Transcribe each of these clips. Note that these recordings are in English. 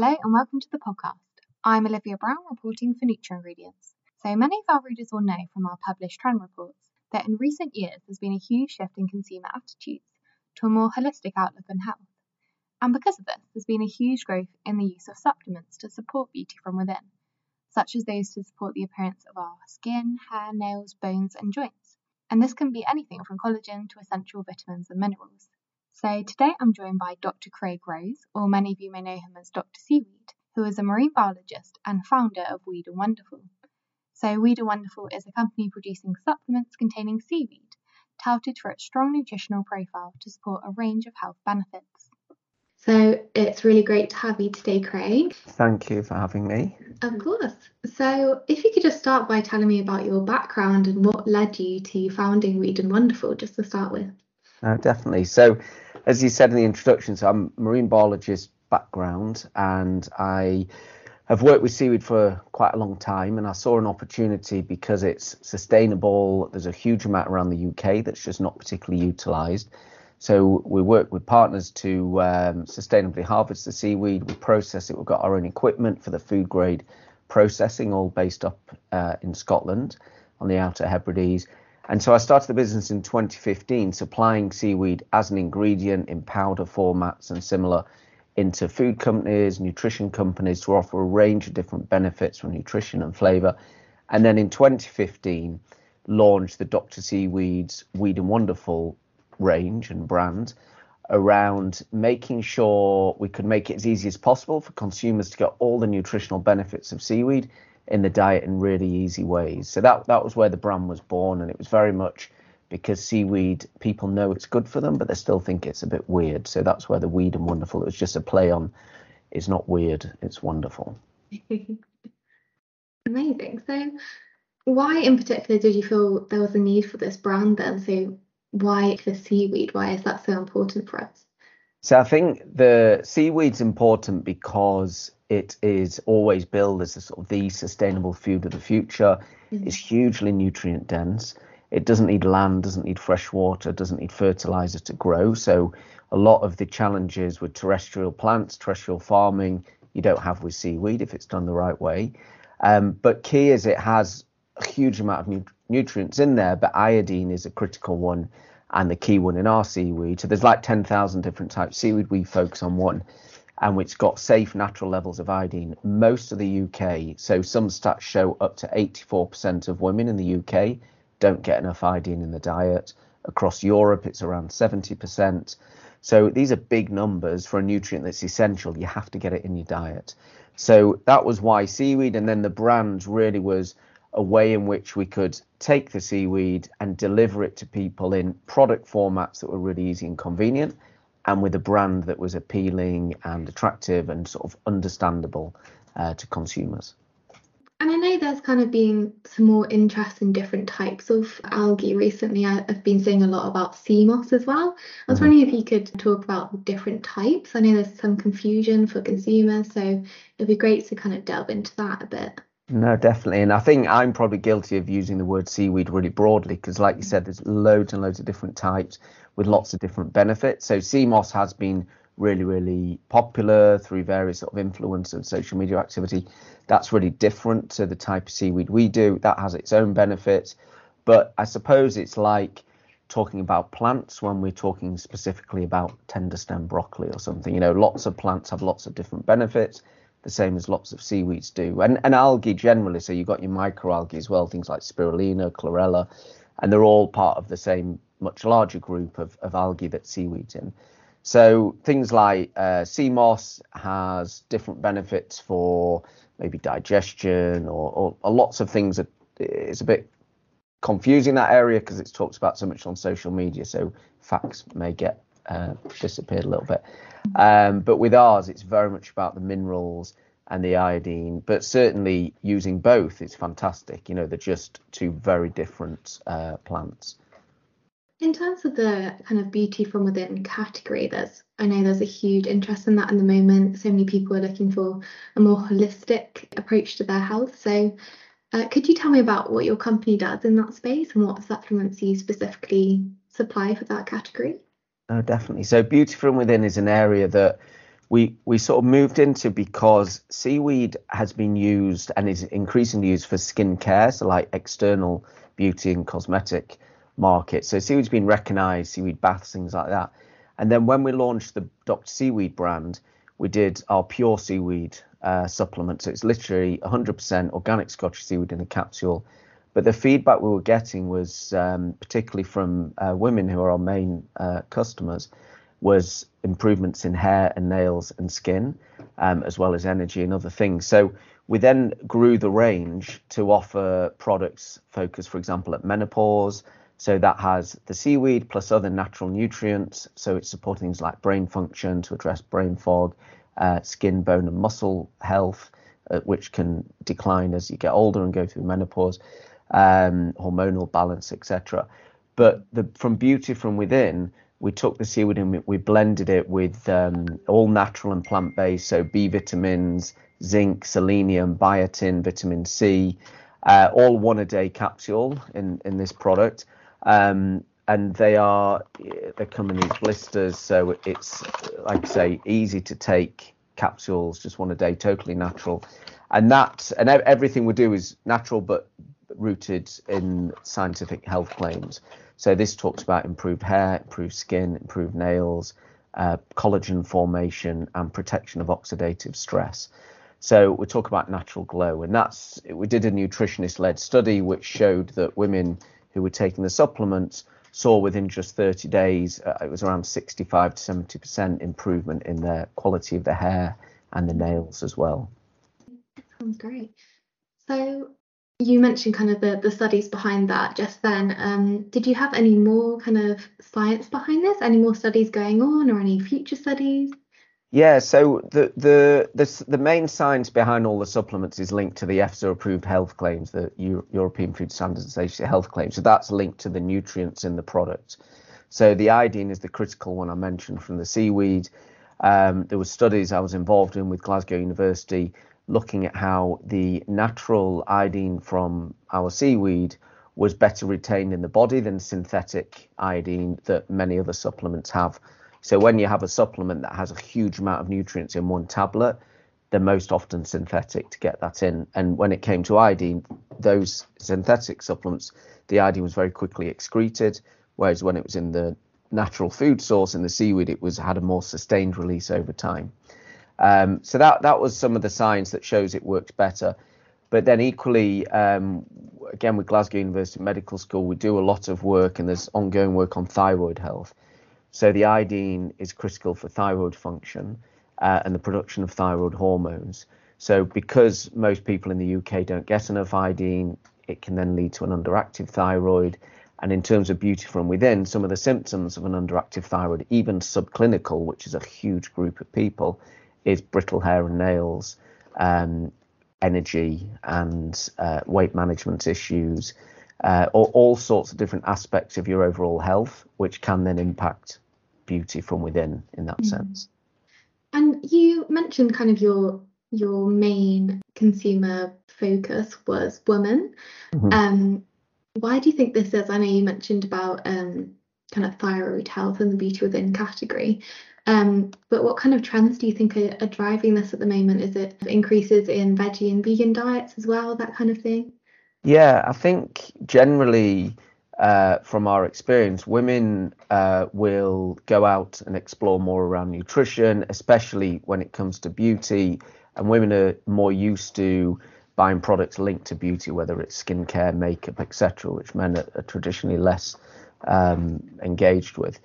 Hello and welcome to the podcast. I'm Olivia Brown reporting for NutraIngredients. So many of our readers will know from our published trend reports that in recent years there's been a huge shift in consumer attitudes to a more holistic outlook on health. And because of this, there's been a huge growth in the use of supplements to support beauty from within, such as those to support the appearance of our skin, hair, nails, bones, and joints. And this can be anything from collagen to essential vitamins and minerals. So today I'm joined by Dr. Craig Rose, or many of you may know him as Dr. Seaweed, who is a marine biologist and founder of Weed and Wonderful. So Weed and Wonderful is a company producing supplements containing seaweed, touted for its strong nutritional profile to support a range of health benefits. So it's really great to have you today, Craig. Thank you for having me. Of course. So if you could just start by telling me about your background and what led you to founding Weed and Wonderful, just to start with. No, definitely. So as you said in the introduction, so I'm marine biologist background and I have worked with seaweed for quite a long time and I saw an opportunity because it's sustainable. There's a huge amount around the UK that's just not particularly utilised. So we work with partners to um, sustainably harvest the seaweed. We process it. We've got our own equipment for the food grade processing, all based up uh, in Scotland on the Outer Hebrides. And so I started the business in 2015, supplying seaweed as an ingredient in powder formats and similar into food companies, nutrition companies to offer a range of different benefits from nutrition and flavor. And then in 2015, launched the Dr. Seaweed's Weed and Wonderful range and brand around making sure we could make it as easy as possible for consumers to get all the nutritional benefits of seaweed in the diet in really easy ways. So that that was where the brand was born, and it was very much because seaweed people know it's good for them, but they still think it's a bit weird. So that's where the weed and wonderful. It was just a play on. It's not weird. It's wonderful. Amazing. So, why in particular did you feel there was a need for this brand then? So, why the seaweed? Why is that so important for us? So I think the seaweed's important because it is always billed as a sort of the sustainable food of the future. Mm-hmm. It's hugely nutrient dense. It doesn't need land, doesn't need fresh water, doesn't need fertilizer to grow. So a lot of the challenges with terrestrial plants, terrestrial farming, you don't have with seaweed if it's done the right way. Um, but key is it has a huge amount of nu- nutrients in there, but iodine is a critical one and the key one in our seaweed. So there's like 10,000 different types of seaweed. We focus on one and which got safe natural levels of iodine. Most of the UK, so some stats show up to 84% of women in the UK don't get enough iodine in the diet. Across Europe, it's around 70%. So these are big numbers for a nutrient that's essential. You have to get it in your diet. So that was why seaweed, and then the brand really was a way in which we could take the seaweed and deliver it to people in product formats that were really easy and convenient and with a brand that was appealing and attractive and sort of understandable uh, to consumers. And I know there's kind of been some more interest in different types of algae recently. I've been seeing a lot about sea moss as well. I was mm-hmm. wondering if you could talk about the different types. I know there's some confusion for consumers, so it'd be great to kind of delve into that a bit. No, definitely. And I think I'm probably guilty of using the word seaweed really broadly because, like you mm. said, there's loads and loads of different types with lots of different benefits. So, sea moss has been really, really popular through various sort of influence of social media activity. That's really different to the type of seaweed we do. That has its own benefits. But I suppose it's like talking about plants when we're talking specifically about tender stem broccoli or something. You know, lots of plants have lots of different benefits the same as lots of seaweeds do. And, and algae generally, so you've got your microalgae as well, things like spirulina, chlorella, and they're all part of the same much larger group of, of algae that seaweed's in. So things like uh, sea moss has different benefits for maybe digestion or, or, or lots of things that it's a bit confusing that area because it's talked about so much on social media. So facts may get uh, disappeared a little bit. Um, but with ours, it's very much about the minerals and the iodine. But certainly using both is fantastic. You know, they're just two very different uh, plants. In terms of the kind of beauty from within category, there's I know there's a huge interest in that in the moment. So many people are looking for a more holistic approach to their health. So, uh, could you tell me about what your company does in that space and what supplements you specifically supply for that category? Oh, definitely. So, beauty from within is an area that we we sort of moved into because seaweed has been used and is increasingly used for skincare, so like external beauty and cosmetic market. So seaweed's been recognised, seaweed baths, things like that. And then when we launched the Dr. Seaweed brand, we did our pure seaweed uh, supplement. So it's literally 100% organic Scotch seaweed in a capsule. But the feedback we were getting was, um, particularly from uh, women who are our main uh, customers, was improvements in hair and nails and skin, um, as well as energy and other things. So we then grew the range to offer products focused, for example, at menopause. So that has the seaweed plus other natural nutrients. So it's supporting things like brain function to address brain fog, uh, skin, bone, and muscle health, uh, which can decline as you get older and go through menopause, um, hormonal balance, etc. But the, from beauty from within, we took the seaweed and we blended it with um, all natural and plant based, so B vitamins, zinc, selenium, biotin, vitamin C, uh, all one a day capsule in, in this product. Um, and they are they come in these blisters, so it's like I say, easy to take capsules, just one a day, totally natural. And that and everything we do is natural, but rooted in scientific health claims. So this talks about improved hair, improved skin, improved nails, uh, collagen formation, and protection of oxidative stress. So we talk about natural glow, and that's we did a nutritionist-led study which showed that women who were taking the supplements saw within just 30 days uh, it was around 65 to 70 percent improvement in the quality of the hair and the nails as well. Sounds great. So you mentioned kind of the, the studies behind that just then. Um, did you have any more kind of science behind this? Any more studies going on or any future studies? Yeah, so the the the, the main science behind all the supplements is linked to the EFSA approved health claims, the Euro- European Food Standards Agency health claims. So that's linked to the nutrients in the product. So the iodine is the critical one I mentioned from the seaweed. Um, there were studies I was involved in with Glasgow University looking at how the natural iodine from our seaweed was better retained in the body than synthetic iodine that many other supplements have. So when you have a supplement that has a huge amount of nutrients in one tablet, they're most often synthetic to get that in. And when it came to iodine, those synthetic supplements, the iodine was very quickly excreted, whereas when it was in the natural food source in the seaweed, it was had a more sustained release over time. Um, so that that was some of the science that shows it works better. But then equally, um, again with Glasgow University Medical School, we do a lot of work, and there's ongoing work on thyroid health. So the iodine is critical for thyroid function uh, and the production of thyroid hormones. So because most people in the UK don't get enough iodine, it can then lead to an underactive thyroid. And in terms of beauty from within, some of the symptoms of an underactive thyroid, even subclinical, which is a huge group of people, is brittle hair and nails, um, energy and uh, weight management issues, uh, or all sorts of different aspects of your overall health, which can then impact beauty from within in that mm-hmm. sense. And you mentioned kind of your your main consumer focus was women. Mm-hmm. Um, why do you think this is? I know you mentioned about um, kind of thyroid health and the beauty within category. Um, but what kind of trends do you think are, are, driving this at the moment? Is it increases in veggie and vegan diets as well, that kind of thing? Yeah, I think generally, uh, from our experience, women uh, will go out and explore more around nutrition, especially when it comes to beauty. And women are more used to buying products linked to beauty, whether it's skincare, makeup, etc., which men are, are traditionally less um, engaged with.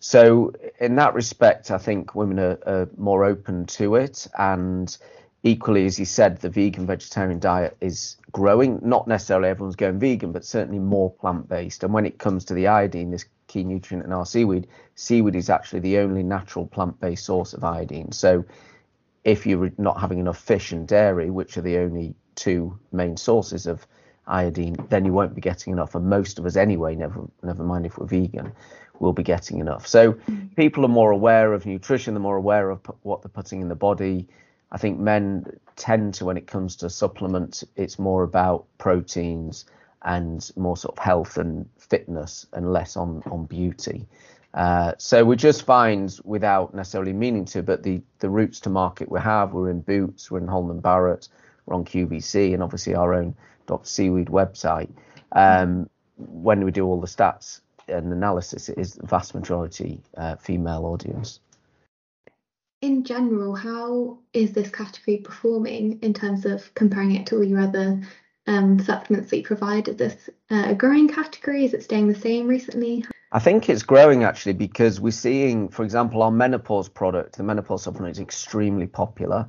So in that respect, I think women are, are, more open to it, and equally, as you said, the vegan vegetarian diet is growing. Not necessarily everyone's going vegan, but certainly more plant based. And when it comes to the iodine, this key nutrient in our seaweed, seaweed is actually the only natural plant based source of iodine. So if you're not having enough fish and dairy, which are the only two main sources of iodine, then you won't be getting enough. And most of us, anyway, never never mind if we're vegan, will be getting enough. So mm. people are more aware of nutrition, they're more aware of what they're putting in the body. I think men tend to, when it comes to supplements, it's more about proteins and more sort of health and fitness and less on on beauty. Uh, so we just find, without necessarily meaning to, but the the routes to market we have, we're in Boots, we're in Holland Barrett, we're on QVC, and obviously our own Dr. Seaweed website. Um, when we do all the stats and analysis, it is the vast majority uh, female audience. In general, how is this category performing in terms of comparing it to all your other um, supplements that you provide? Is this uh, a growing category? Is it staying the same recently? I think it's growing actually because we're seeing, for example, our menopause product, the menopause supplement is extremely popular.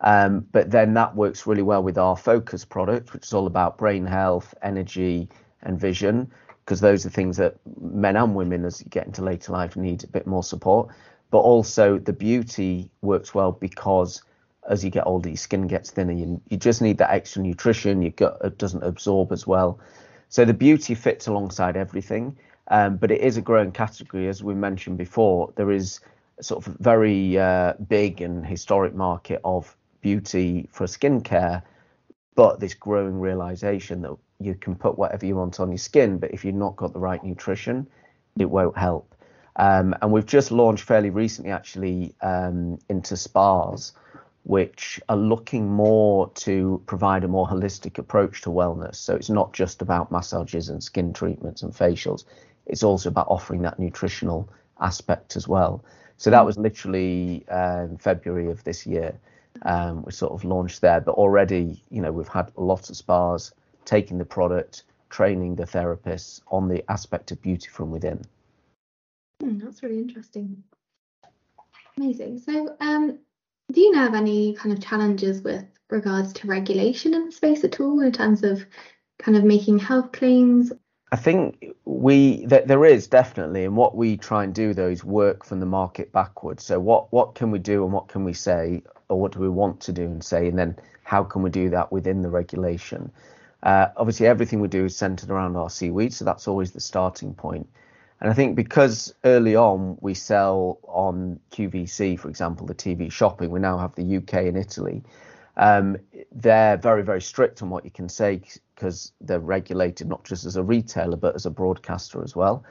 Um, but then that works really well with our focus product, which is all about brain health, energy, and vision, because those are things that men and women, as you get into later life, need a bit more support. But also the beauty works well because as you get older, your skin gets thinner. You, you just need that extra nutrition. Your gut doesn't absorb as well. So the beauty fits alongside everything. Um, but it is a growing category, as we mentioned before. There is sort of very uh, big and historic market of beauty for skincare, but this growing realization that you can put whatever you want on your skin, but if you've not got the right nutrition, it won't help. Um, and we've just launched fairly recently, actually, um, into spas, which are looking more to provide a more holistic approach to wellness. So it's not just about massages and skin treatments and facials, it's also about offering that nutritional aspect as well. So that was literally um, February of this year. Um, we sort of launched there, but already, you know, we've had lots of spas taking the product, training the therapists on the aspect of beauty from within. Hmm, that's really interesting. Amazing. So, um, do you have any kind of challenges with regards to regulation in the space at all in terms of kind of making health claims? I think we that there is definitely, and what we try and do though is work from the market backwards. So what what can we do and what can we say, or what do we want to do and say, and then how can we do that within the regulation? Uh, obviously, everything we do is centered around our seaweed, so that's always the starting point. And I think because early on we sell on QVC, for example, the TV shopping, we now have the UK and Italy. Um, they're very, very strict on what you can say because they're regulated not just as a retailer but as a broadcaster as well.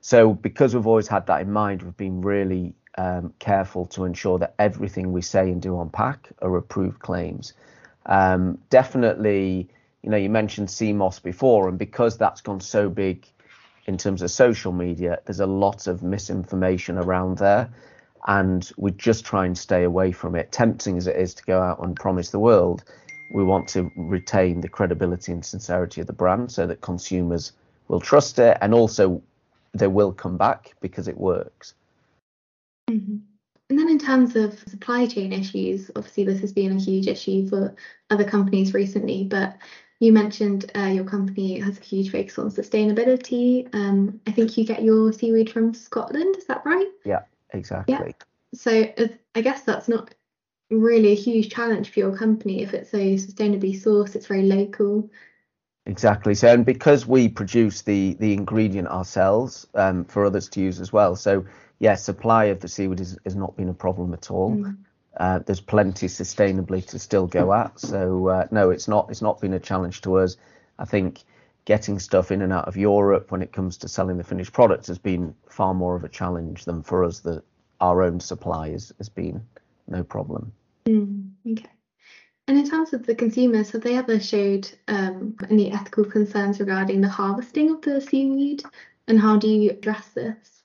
So because we've always had that in mind, we've been really um, careful to ensure that everything we say and do on pack are approved claims. Um, definitely, you know, you mentioned sea moss before, and because that's gone so big in terms of social media, there's a lot of misinformation around there. And we just try and stay away from it. Tempting as it is to go out and promise the world, we want to retain the credibility and sincerity of the brand so that consumers will trust it and also they will come back because it works. Mm-hmm. And then in terms of supply chain issues, obviously this has been a huge issue for other companies recently, but you mentioned uh, your company has a huge focus on sustainability. Um, I think you get your seaweed from Scotland, is that right? Yeah, exactly. Yeah. So I guess that's not really a huge challenge for your company if it's so sustainably sourced, it's very local. Exactly. So, and because we produce the the ingredient ourselves um, for others to use as well. So, yes, yeah, supply of the seaweed has, has not been a problem at all. Mm. Uh, there's plenty sustainably to still go at. So, uh, no, it's not it's not been a challenge to us. I think getting stuff in and out of Europe when it comes to selling the finished product has been far more of a challenge than for us that our own supply has, has been no problem. Mm, okay. And in terms of the consumers, have they ever showed um, any ethical concerns regarding the harvesting of the seaweed? And how do you address this?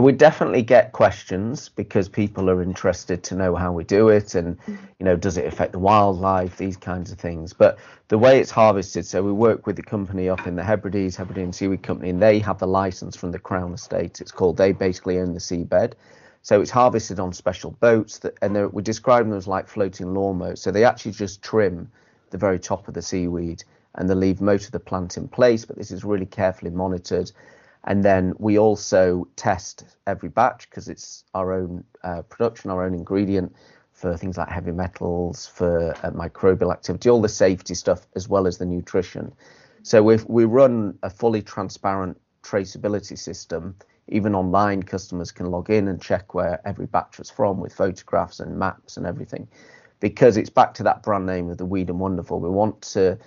We definitely get questions because people are interested to know how we do it and, mm. you know, does it affect the wildlife, these kinds of things. But the way it's harvested, so we work with the company up in the Hebrides, Hebridean Seaweed Company, and they have the license from the Crown Estate. It's called, they basically own the seabed. So it's harvested on special boats, that, and we describe them as like floating lawnmowers. So they actually just trim the very top of the seaweed and they leave most of the plant in place, but this is really carefully monitored. And then we also test every batch because it's our own uh, production, our own ingredient for things like heavy metals, for uh, microbial activity, all the safety stuff, as well as the nutrition. So we we run a fully transparent traceability system even online, customers can log in and check where every batch was from with photographs and maps and everything. Because it's back to that brand name of the Weed and Wonderful. We want to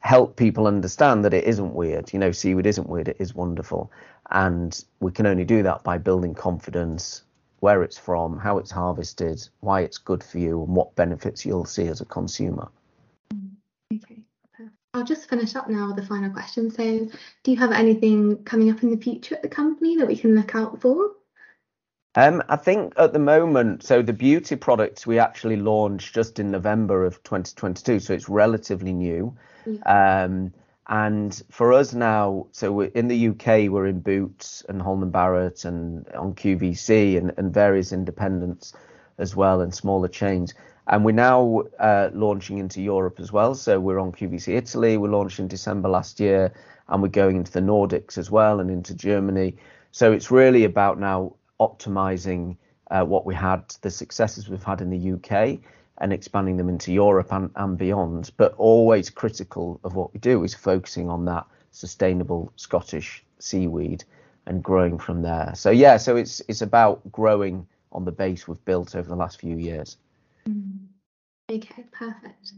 help people understand that it isn't weird. You know, seaweed isn't weird, it is wonderful. And we can only do that by building confidence, where it's from, how it's harvested, why it's good for you, and what benefits you'll see as a consumer. Mm-hmm. Okay. I'll just finish up now with the final question. So, do you have anything coming up in the future at the company that we can look out for? Um, I think at the moment, so the beauty products we actually launched just in November of 2022, so it's relatively new. Yeah. Um, and for us now, so we're in the UK, we're in Boots and Holland Barrett and on QVC and, and various independents as well and smaller chains. And we're now uh, launching into Europe as well. So we're on QVC Italy. We launched in December last year, and we're going into the Nordics as well and into Germany. So it's really about now optimizing uh, what we had, the successes we've had in the UK, and expanding them into Europe and, and beyond. But always critical of what we do is focusing on that sustainable Scottish seaweed and growing from there. So yeah, so it's it's about growing on the base we've built over the last few years. Mm. Okay, perfect.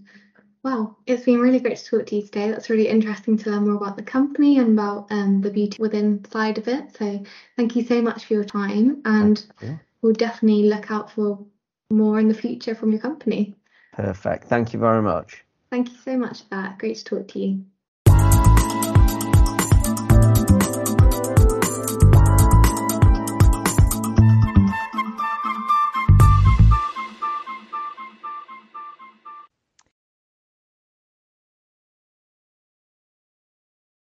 Wow, it's been really great to talk to you today. That's really interesting to learn more about the company and about um, the beauty within side of it. So thank you so much for your time, and we'll definitely look out for more in the future from your company. Perfect. Thank you very much. Thank you so much for that. Great to talk to you.